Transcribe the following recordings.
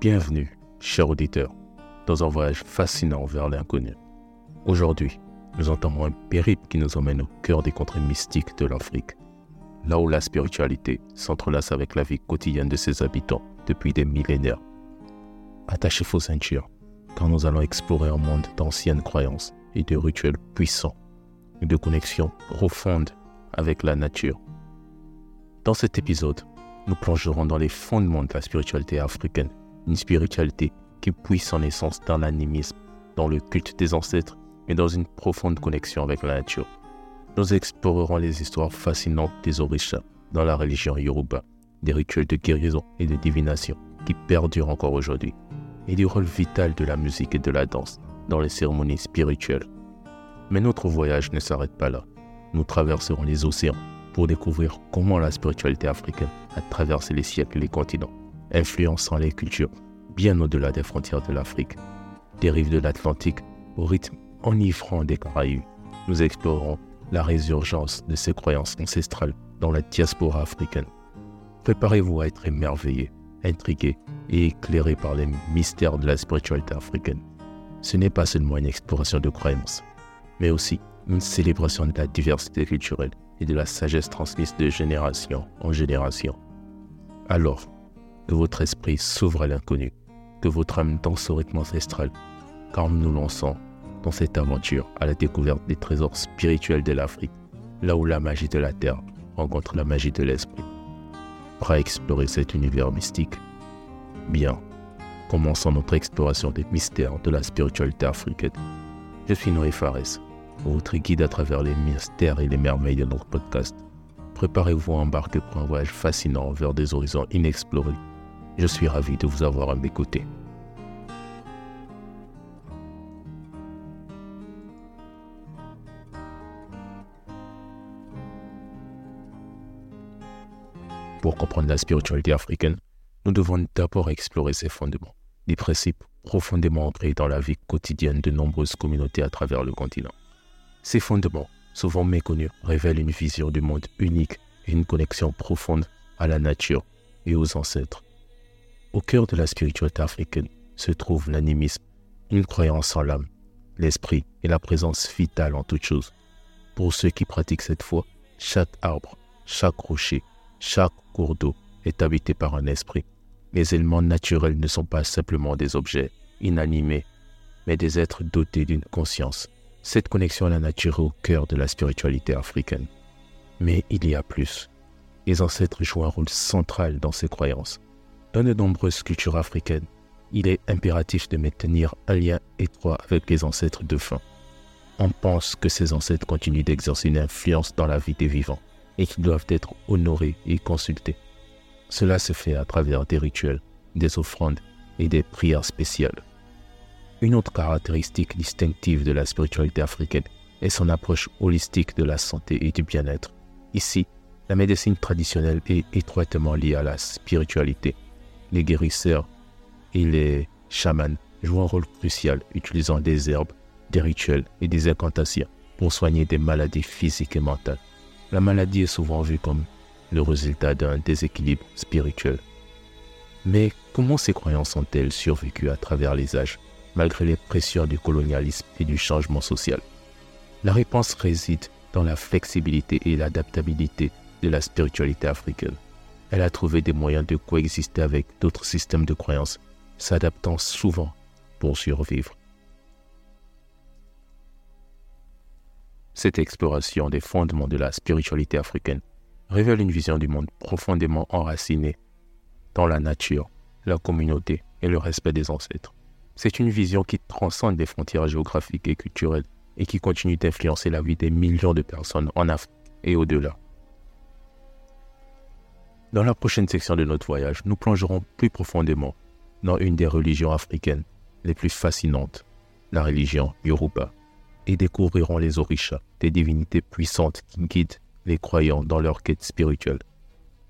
Bienvenue, chers auditeurs, dans un voyage fascinant vers l'inconnu. Aujourd'hui, nous entamons un périple qui nous emmène au cœur des contrées mystiques de l'Afrique, là où la spiritualité s'entrelace avec la vie quotidienne de ses habitants depuis des millénaires. Attachez vos ceintures, car nous allons explorer un monde d'anciennes croyances et de rituels puissants, de connexions profondes avec la nature. Dans cet épisode, nous plongerons dans les fondements de la spiritualité africaine, une spiritualité qui puise son essence dans l'animisme, dans le culte des ancêtres et dans une profonde connexion avec la nature. Nous explorerons les histoires fascinantes des orishas dans la religion yoruba, des rituels de guérison et de divination qui perdurent encore aujourd'hui, et du rôle vital de la musique et de la danse dans les cérémonies spirituelles. Mais notre voyage ne s'arrête pas là. Nous traverserons les océans pour découvrir comment la spiritualité africaine a traversé les siècles et les continents, influençant les cultures bien au-delà des frontières de l'Afrique. Des rives de l'Atlantique au rythme enivrant des Caraïbes, nous explorerons la résurgence de ces croyances ancestrales dans la diaspora africaine. Préparez-vous à être émerveillé, intrigué et éclairé par les mystères de la spiritualité africaine. Ce n'est pas seulement une exploration de croyances, mais aussi une célébration de la diversité culturelle et de la sagesse transmise de génération en génération. Alors, que votre esprit s'ouvre à l'inconnu, que votre âme danse au rythme ancestral, car nous nous lançons dans cette aventure à la découverte des trésors spirituels de l'Afrique, là où la magie de la terre rencontre la magie de l'esprit. À explorer cet univers mystique Bien, commençons notre exploration des mystères de la spiritualité africaine. Je suis Noé Fares, votre guide à travers les mystères et les merveilles de notre podcast. Préparez-vous à embarquer pour un voyage fascinant vers des horizons inexplorés. Je suis ravi de vous avoir à mes côtés. Pour comprendre la spiritualité africaine, nous devons d'abord explorer ses fondements, des principes profondément ancrés dans la vie quotidienne de nombreuses communautés à travers le continent. Ces fondements, souvent méconnus, révèlent une vision du monde unique et une connexion profonde à la nature et aux ancêtres. Au cœur de la spiritualité africaine se trouve l'animisme, une croyance en l'âme, l'esprit et la présence vitale en toute chose. Pour ceux qui pratiquent cette foi, chaque arbre, chaque rocher, chaque cours d'eau est habité par un esprit. Les éléments naturels ne sont pas simplement des objets inanimés, mais des êtres dotés d'une conscience. Cette connexion à la nature est au cœur de la spiritualité africaine. Mais il y a plus. Les ancêtres jouent un rôle central dans ces croyances. Dans de nombreuses cultures africaines, il est impératif de maintenir un lien étroit avec les ancêtres de fin. On pense que ces ancêtres continuent d'exercer une influence dans la vie des vivants et qu'ils doivent être honorés et consultés. Cela se fait à travers des rituels, des offrandes et des prières spéciales. Une autre caractéristique distinctive de la spiritualité africaine est son approche holistique de la santé et du bien-être. Ici, la médecine traditionnelle est étroitement liée à la spiritualité. Les guérisseurs et les chamans jouent un rôle crucial utilisant des herbes, des rituels et des incantations pour soigner des maladies physiques et mentales. La maladie est souvent vue comme le résultat d'un déséquilibre spirituel. Mais comment ces croyances ont-elles survécu à travers les âges, malgré les pressions du colonialisme et du changement social? La réponse réside dans la flexibilité et l'adaptabilité de la spiritualité africaine. Elle a trouvé des moyens de coexister avec d'autres systèmes de croyances, s'adaptant souvent pour survivre. Cette exploration des fondements de la spiritualité africaine révèle une vision du monde profondément enracinée dans la nature, la communauté et le respect des ancêtres. C'est une vision qui transcende les frontières géographiques et culturelles et qui continue d'influencer la vie des millions de personnes en Afrique et au-delà. Dans la prochaine section de notre voyage, nous plongerons plus profondément dans une des religions africaines les plus fascinantes, la religion Yoruba et découvriront les orishas, des divinités puissantes qui guident les croyants dans leur quête spirituelle.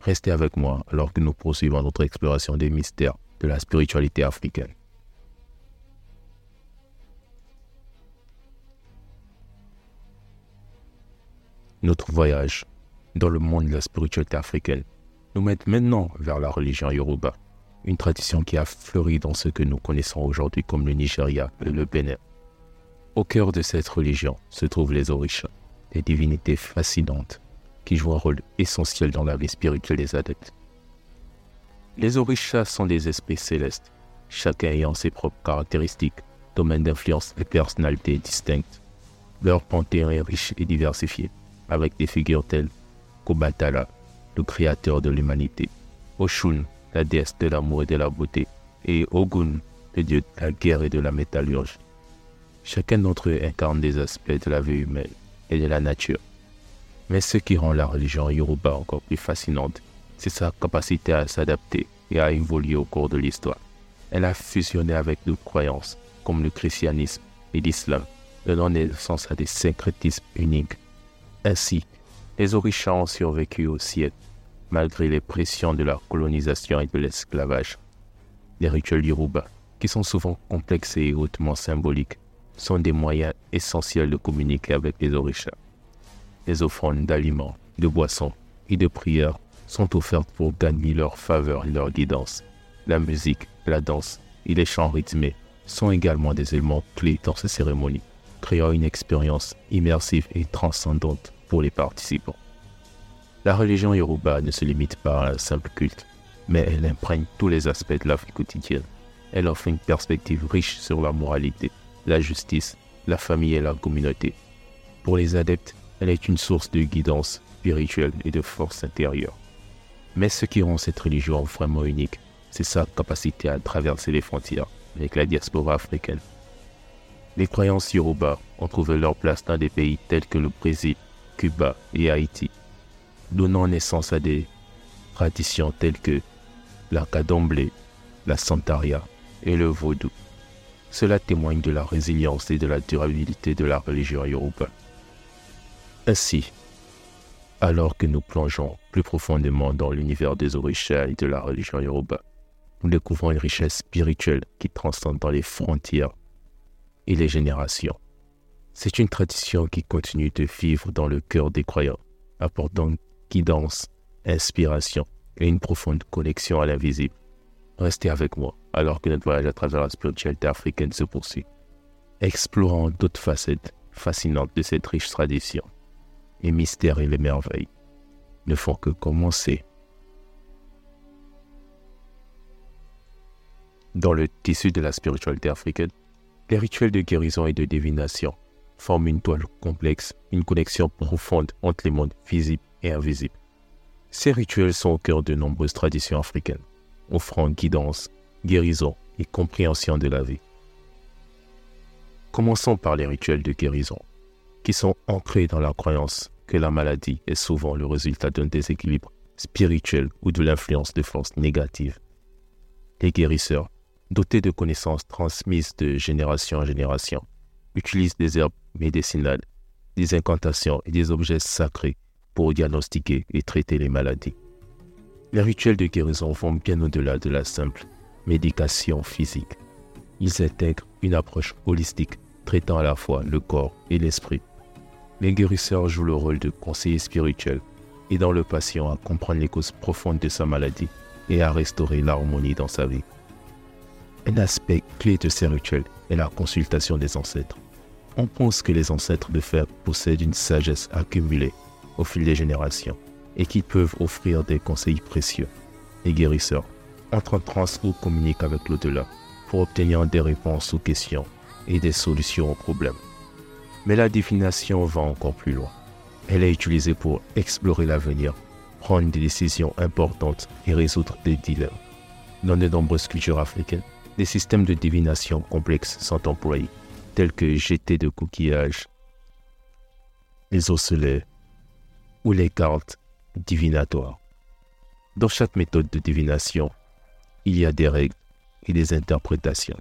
Restez avec moi alors que nous poursuivons notre exploration des mystères de la spiritualité africaine. Notre voyage dans le monde de la spiritualité africaine nous mène maintenant vers la religion Yoruba, une tradition qui a fleuri dans ce que nous connaissons aujourd'hui comme le Nigeria et le Bénin. Au cœur de cette religion se trouvent les orishas, des divinités fascinantes qui jouent un rôle essentiel dans la vie spirituelle des adeptes. Les orishas sont des esprits célestes, chacun ayant ses propres caractéristiques, domaines d'influence et personnalités distinctes. Leur panthéon est riche et diversifié, avec des figures telles qu'Obatala, le créateur de l'humanité, Oshun, la déesse de l'amour et de la beauté, et Ogun, le dieu de la guerre et de la métallurgie. Chacun d'entre eux incarne des aspects de la vie humaine et de la nature. Mais ce qui rend la religion Yoruba encore plus fascinante, c'est sa capacité à s'adapter et à évoluer au cours de l'histoire. Elle a fusionné avec d'autres croyances, comme le christianisme et l'islam, donnant naissance à des syncrétismes uniques. Ainsi, les orishas ont survécu au siècle, malgré les pressions de la colonisation et de l'esclavage. Les rituels Yoruba, qui sont souvent complexes et hautement symboliques, sont des moyens essentiels de communiquer avec les orishas. Les offrandes d'aliments, de boissons et de prières sont offertes pour gagner leur faveur et leur guidance. La musique, la danse et les chants rythmés sont également des éléments clés dans ces cérémonies, créant une expérience immersive et transcendante pour les participants. La religion yoruba ne se limite pas à un simple culte, mais elle imprègne tous les aspects de la vie quotidienne. Elle offre une perspective riche sur la moralité, la justice, la famille et la communauté. Pour les adeptes, elle est une source de guidance spirituelle et de force intérieure. Mais ce qui rend cette religion vraiment unique, c'est sa capacité à traverser les frontières avec la diaspora africaine. Les croyances yoruba ont trouvé leur place dans des pays tels que le Brésil, Cuba et Haïti, donnant naissance à des traditions telles que la cadomblé, la santaria et le vaudou. Cela témoigne de la résilience et de la durabilité de la religion yoruba. Ainsi, alors que nous plongeons plus profondément dans l'univers des orishas et de la religion yoruba, nous découvrons une richesse spirituelle qui transcende dans les frontières et les générations. C'est une tradition qui continue de vivre dans le cœur des croyants, apportant guidance, inspiration et une profonde connexion à l'invisible. Restez avec moi alors que notre voyage à travers la spiritualité africaine se poursuit, explorant d'autres facettes fascinantes de cette riche tradition. Les mystères et les merveilles ne font que commencer. Dans le tissu de la spiritualité africaine, les rituels de guérison et de divination forment une toile complexe, une connexion profonde entre les mondes visibles et invisibles. Ces rituels sont au cœur de nombreuses traditions africaines, offrant guidance, guérison et compréhension de la vie. Commençons par les rituels de guérison, qui sont ancrés dans la croyance que la maladie est souvent le résultat d'un déséquilibre spirituel ou de l'influence de forces négatives. Les guérisseurs, dotés de connaissances transmises de génération en génération, utilisent des herbes médicinales, des incantations et des objets sacrés pour diagnostiquer et traiter les maladies. Les rituels de guérison vont bien au-delà de la simple médication physique. Ils intègrent une approche holistique traitant à la fois le corps et l'esprit. Les guérisseurs jouent le rôle de conseiller spirituel, aidant le patient à comprendre les causes profondes de sa maladie et à restaurer l'harmonie dans sa vie. Un aspect clé de ces rituels est la consultation des ancêtres. On pense que les ancêtres de fer possèdent une sagesse accumulée au fil des générations et qu'ils peuvent offrir des conseils précieux. Les guérisseurs entrent en transe ou communiquent avec l'au-delà pour obtenir des réponses aux questions et des solutions aux problèmes. Mais la divination va encore plus loin. Elle est utilisée pour explorer l'avenir, prendre des décisions importantes et résoudre des dilemmes. Dans de nombreuses cultures africaines, des systèmes de divination complexes sont employés, tels que jeter de coquillages, les osselets ou les cartes divinatoires. Dans chaque méthode de divination, il y a des règles et des interprétations,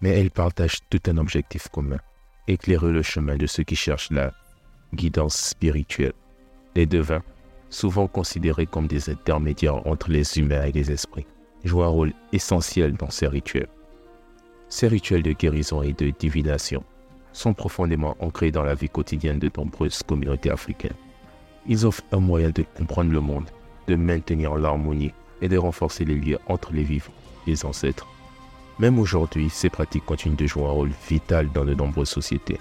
mais elles partagent tout un objectif commun, éclairer le chemin de ceux qui cherchent la guidance spirituelle. Les devins, souvent considérés comme des intermédiaires entre les humains et les esprits, jouent un rôle essentiel dans ces rituels. Ces rituels de guérison et de divination sont profondément ancrés dans la vie quotidienne de nombreuses communautés africaines. Ils offrent un moyen de comprendre le monde, de maintenir l'harmonie et de renforcer les liens entre les vivants. les ancêtres. Même aujourd'hui, ces pratiques continuent de jouer un rôle vital dans de nombreuses sociétés.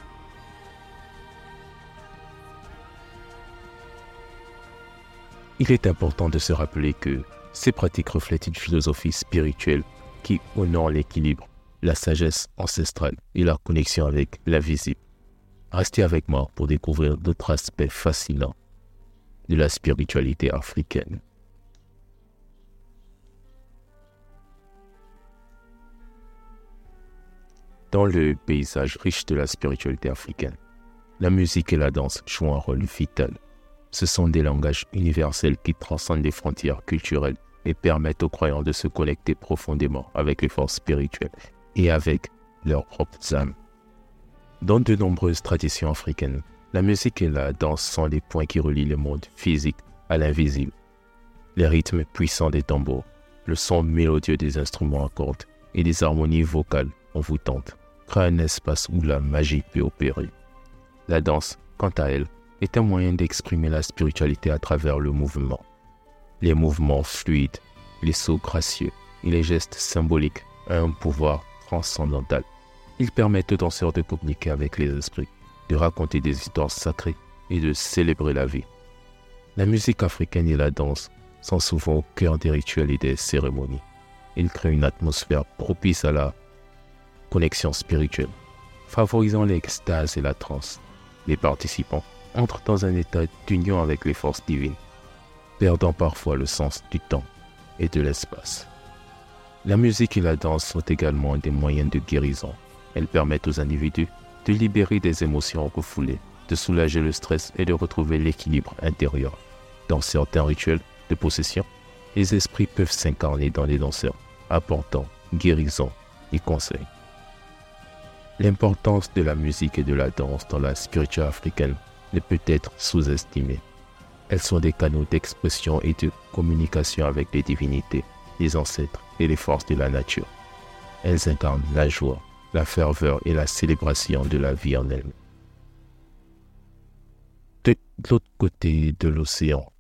Il est important de se rappeler que ces pratiques reflètent une philosophie spirituelle qui honore l'équilibre, la sagesse ancestrale et la connexion avec l'invisible. Restez avec moi pour découvrir d'autres aspects fascinants de la spiritualité africaine. Dans le paysage riche de la spiritualité africaine, la musique et la danse jouent un rôle vital. Ce sont des langages universels qui transcendent les frontières culturelles et permettent aux croyants de se connecter profondément avec les forces spirituelles et avec leurs propres âmes. Dans de nombreuses traditions africaines, la musique et la danse sont les points qui relient le monde physique à l'invisible. Les rythmes puissants des tambours, le son mélodieux des instruments à cordes et des harmonies vocales envoûtantes créent un espace où la magie peut opérer. La danse, quant à elle, est un moyen d'exprimer la spiritualité à travers le mouvement. Les mouvements fluides, les sauts gracieux et les gestes symboliques ont un pouvoir transcendantal. Ils permettent aux danseurs de communiquer avec les esprits de raconter des histoires sacrées et de célébrer la vie. La musique africaine et la danse sont souvent au cœur des rituels et des cérémonies. Ils créent une atmosphère propice à la connexion spirituelle, favorisant l'extase et la transe. Les participants entrent dans un état d'union avec les forces divines, perdant parfois le sens du temps et de l'espace. La musique et la danse sont également des moyens de guérison. Elles permettent aux individus de libérer des émotions refoulées, de soulager le stress et de retrouver l'équilibre intérieur. Dans certains rituels de possession, les esprits peuvent s'incarner dans les danseurs, apportant guérison et conseil. L'importance de la musique et de la danse dans la spiritualité africaine ne peut être sous-estimée. Elles sont des canaux d'expression et de communication avec les divinités, les ancêtres et les forces de la nature. Elles incarnent la joie, la ferveur et la célébration de la vie en elle. De l'autre côté de l'océan,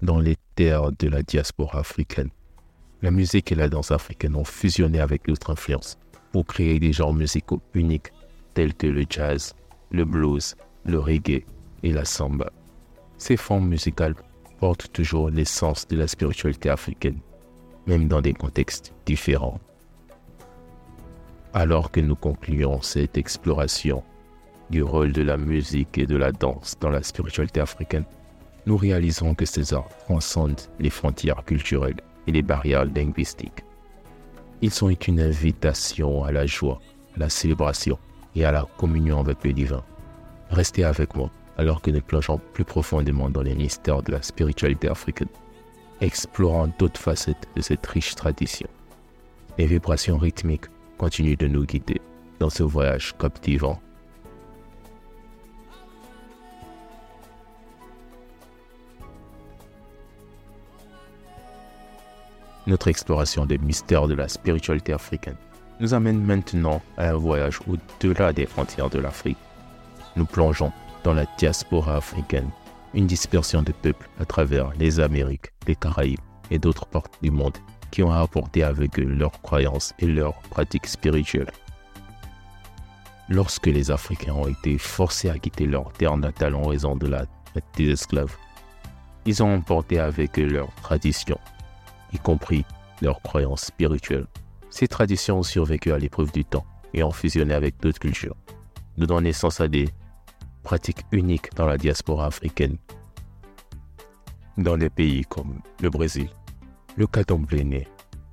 dans les terres de la diaspora africaine, la musique et la danse africaine ont fusionné avec d'autres influences pour créer des genres musicaux uniques tels que le jazz, le blues, le reggae et la samba. Ces formes musicales portent toujours l'essence de la spiritualité africaine, même dans des contextes différents. Alors que nous concluons cette exploration du rôle de la musique et de la danse dans la spiritualité africaine, nous réalisons que ces arts transcendent les frontières culturelles et les barrières linguistiques. Ils sont une invitation à la joie, à la célébration et à la communion avec le divin. Restez avec moi alors que nous plongeons plus profondément dans les mystères de la spiritualité africaine, explorant d'autres facettes de cette riche tradition. Les vibrations rythmiques continue de nous guider dans ce voyage captivant. Notre exploration des mystères de la spiritualité africaine nous amène maintenant à un voyage au-delà des frontières de l'Afrique. Nous plongeons dans la diaspora africaine, une dispersion de peuples à travers les Amériques, les Caraïbes et d'autres parties du monde qui ont apporté avec eux leurs croyances et leurs pratiques spirituelles. Lorsque les Africains ont été forcés à quitter leur terre natale en raison de la traite des esclaves, ils ont emporté avec eux leurs traditions, y compris leurs croyances spirituelles. Ces traditions ont survécu à l'épreuve du temps et ont fusionné avec d'autres cultures, donnant naissance à des pratiques uniques dans la diaspora africaine. Dans des pays comme le Brésil, le Katomblé né,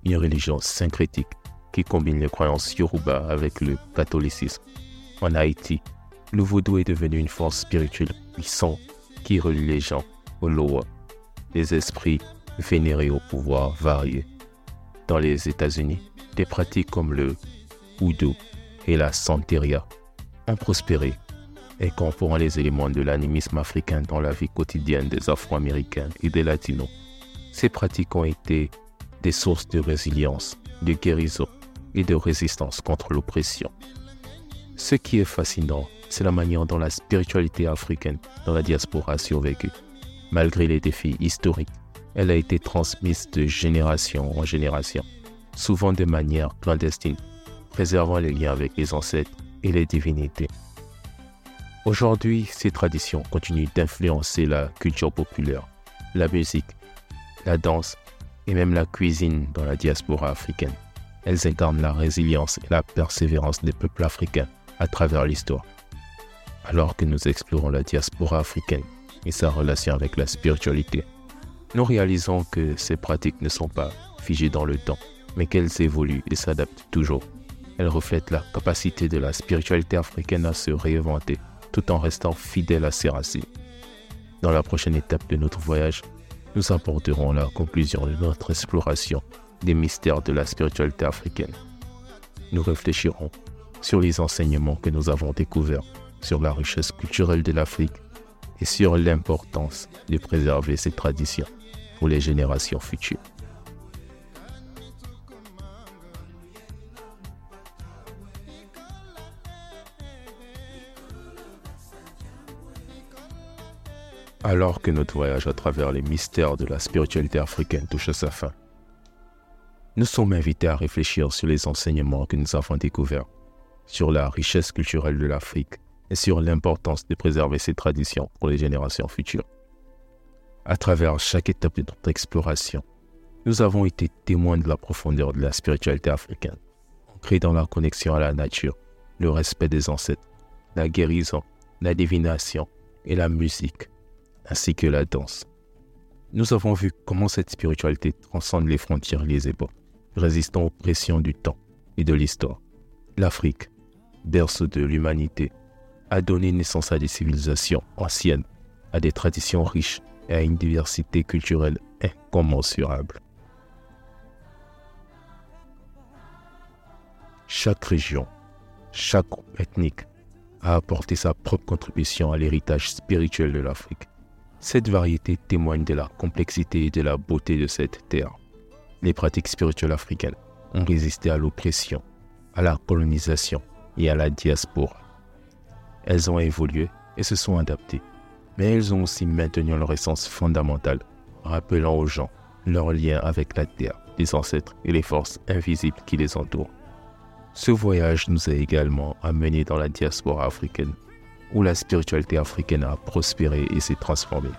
une religion syncrétique qui combine les croyances yoruba avec le catholicisme. En Haïti, le vaudou est devenu une force spirituelle puissante qui relie les gens au Loa, des esprits vénérés au pouvoir varié. Dans les États-Unis, des pratiques comme le houdou et la santeria ont prospéré, incorporant les éléments de l'animisme africain dans la vie quotidienne des Afro-Américains et des Latinos. Ces pratiques ont été des sources de résilience, de guérison et de résistance contre l'oppression. Ce qui est fascinant, c'est la manière dont la spiritualité africaine dans la diaspora a survécu. Malgré les défis historiques, elle a été transmise de génération en génération. souvent de manière clandestine, préservant les liens avec les ancêtres et les divinités. Aujourd'hui, ces traditions continuent d'influencer la culture populaire, la musique, la danse et même la cuisine dans la diaspora africaine. Elles incarnent la résilience et la persévérance des peuples africains à travers l'histoire. Alors que nous explorons la diaspora africaine et sa relation avec la spiritualité, nous réalisons que ces pratiques ne sont pas figées dans le temps, mais qu'elles évoluent et s'adaptent toujours. Elles reflètent la capacité de la spiritualité africaine à se réinventer tout en restant fidèle à ses racines. Dans la prochaine étape de notre voyage, nous apporterons la conclusion de notre exploration des mystères de la spiritualité africaine. Nous réfléchirons sur les enseignements que nous avons découverts sur la richesse culturelle de l'Afrique et sur l'importance de préserver ces traditions pour les générations futures. Alors que notre voyage à travers les mystères de la spiritualité africaine touche à sa fin, nous sommes invités à réfléchir sur les enseignements que nous avons découverts, sur la richesse culturelle de l'Afrique et sur l'importance de préserver ses traditions pour les générations futures. À travers chaque étape de notre exploration, nous avons été témoins de la profondeur de la spiritualité africaine, ancrée dans la connexion à la nature, le respect des ancêtres, la guérison, la divination et la musique ainsi que la danse. Nous avons vu comment cette spiritualité transcende les frontières et les époques, résistant aux pressions du temps et de l'histoire. L'Afrique, berceau de l'humanité, a donné naissance à des civilisations anciennes, à des traditions riches et à une diversité culturelle incommensurable. Chaque région, chaque groupe ethnique a apporté sa propre contribution à l'héritage spirituel de l'Afrique. Cette variété témoigne de la complexité et de la beauté de cette terre. Les pratiques spirituelles africaines ont résisté à l'oppression, à la colonisation et à la diaspora. Elles ont évolué et se sont adaptées, mais elles ont aussi maintenu leur essence fondamentale, rappelant aux gens leur lien avec la terre, les ancêtres et les forces invisibles qui les entourent. Ce voyage nous a également amenés dans la diaspora africaine où la spiritualité africaine a prospéré et s'est transformée.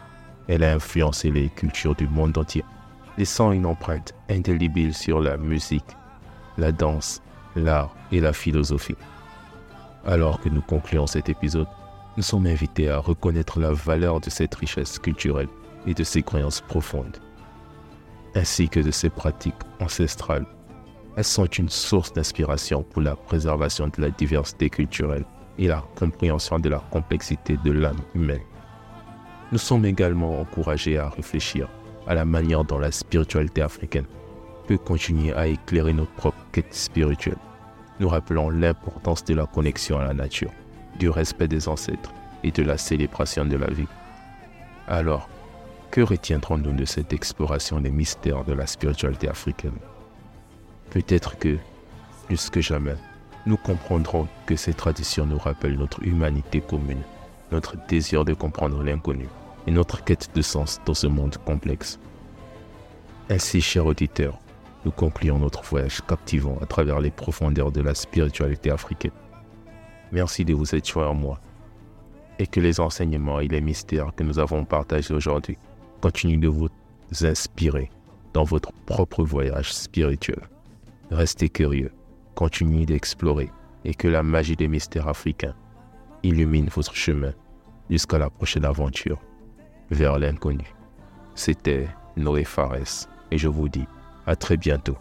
Elle a influencé les cultures du monde entier, laissant une empreinte indélébile sur la musique, la danse, l'art et la philosophie. Alors que nous concluons cet épisode, nous sommes invités à reconnaître la valeur de cette richesse culturelle et de ses croyances profondes, ainsi que de ses pratiques ancestrales. Elles sont une source d'inspiration pour la préservation de la diversité culturelle et la compréhension de la complexité de l'âme humaine. Nous sommes également encouragés à réfléchir à la manière dont la spiritualité africaine peut continuer à éclairer notre propre quête spirituelle. Nous rappelons l'importance de la connexion à la nature, du respect des ancêtres et de la célébration de la vie. Alors, que retiendrons-nous de cette exploration des mystères de la spiritualité africaine? Peut-être que, plus que jamais, nous comprendrons que ces traditions nous rappellent notre humanité commune, notre désir de comprendre l'inconnu et notre quête de sens dans ce monde complexe. Ainsi, chers auditeurs, nous concluons notre voyage captivant à travers les profondeurs de la spiritualité africaine. Merci de vous être joints à moi et que les enseignements et les mystères que nous avons partagés aujourd'hui continuent de vous inspirer dans votre propre voyage spirituel. Restez curieux continuez d'explorer et que la magie des mystères africains illumine votre chemin jusqu'à la prochaine aventure vers l'inconnu. C'était Noé Fares et je vous dis à très bientôt.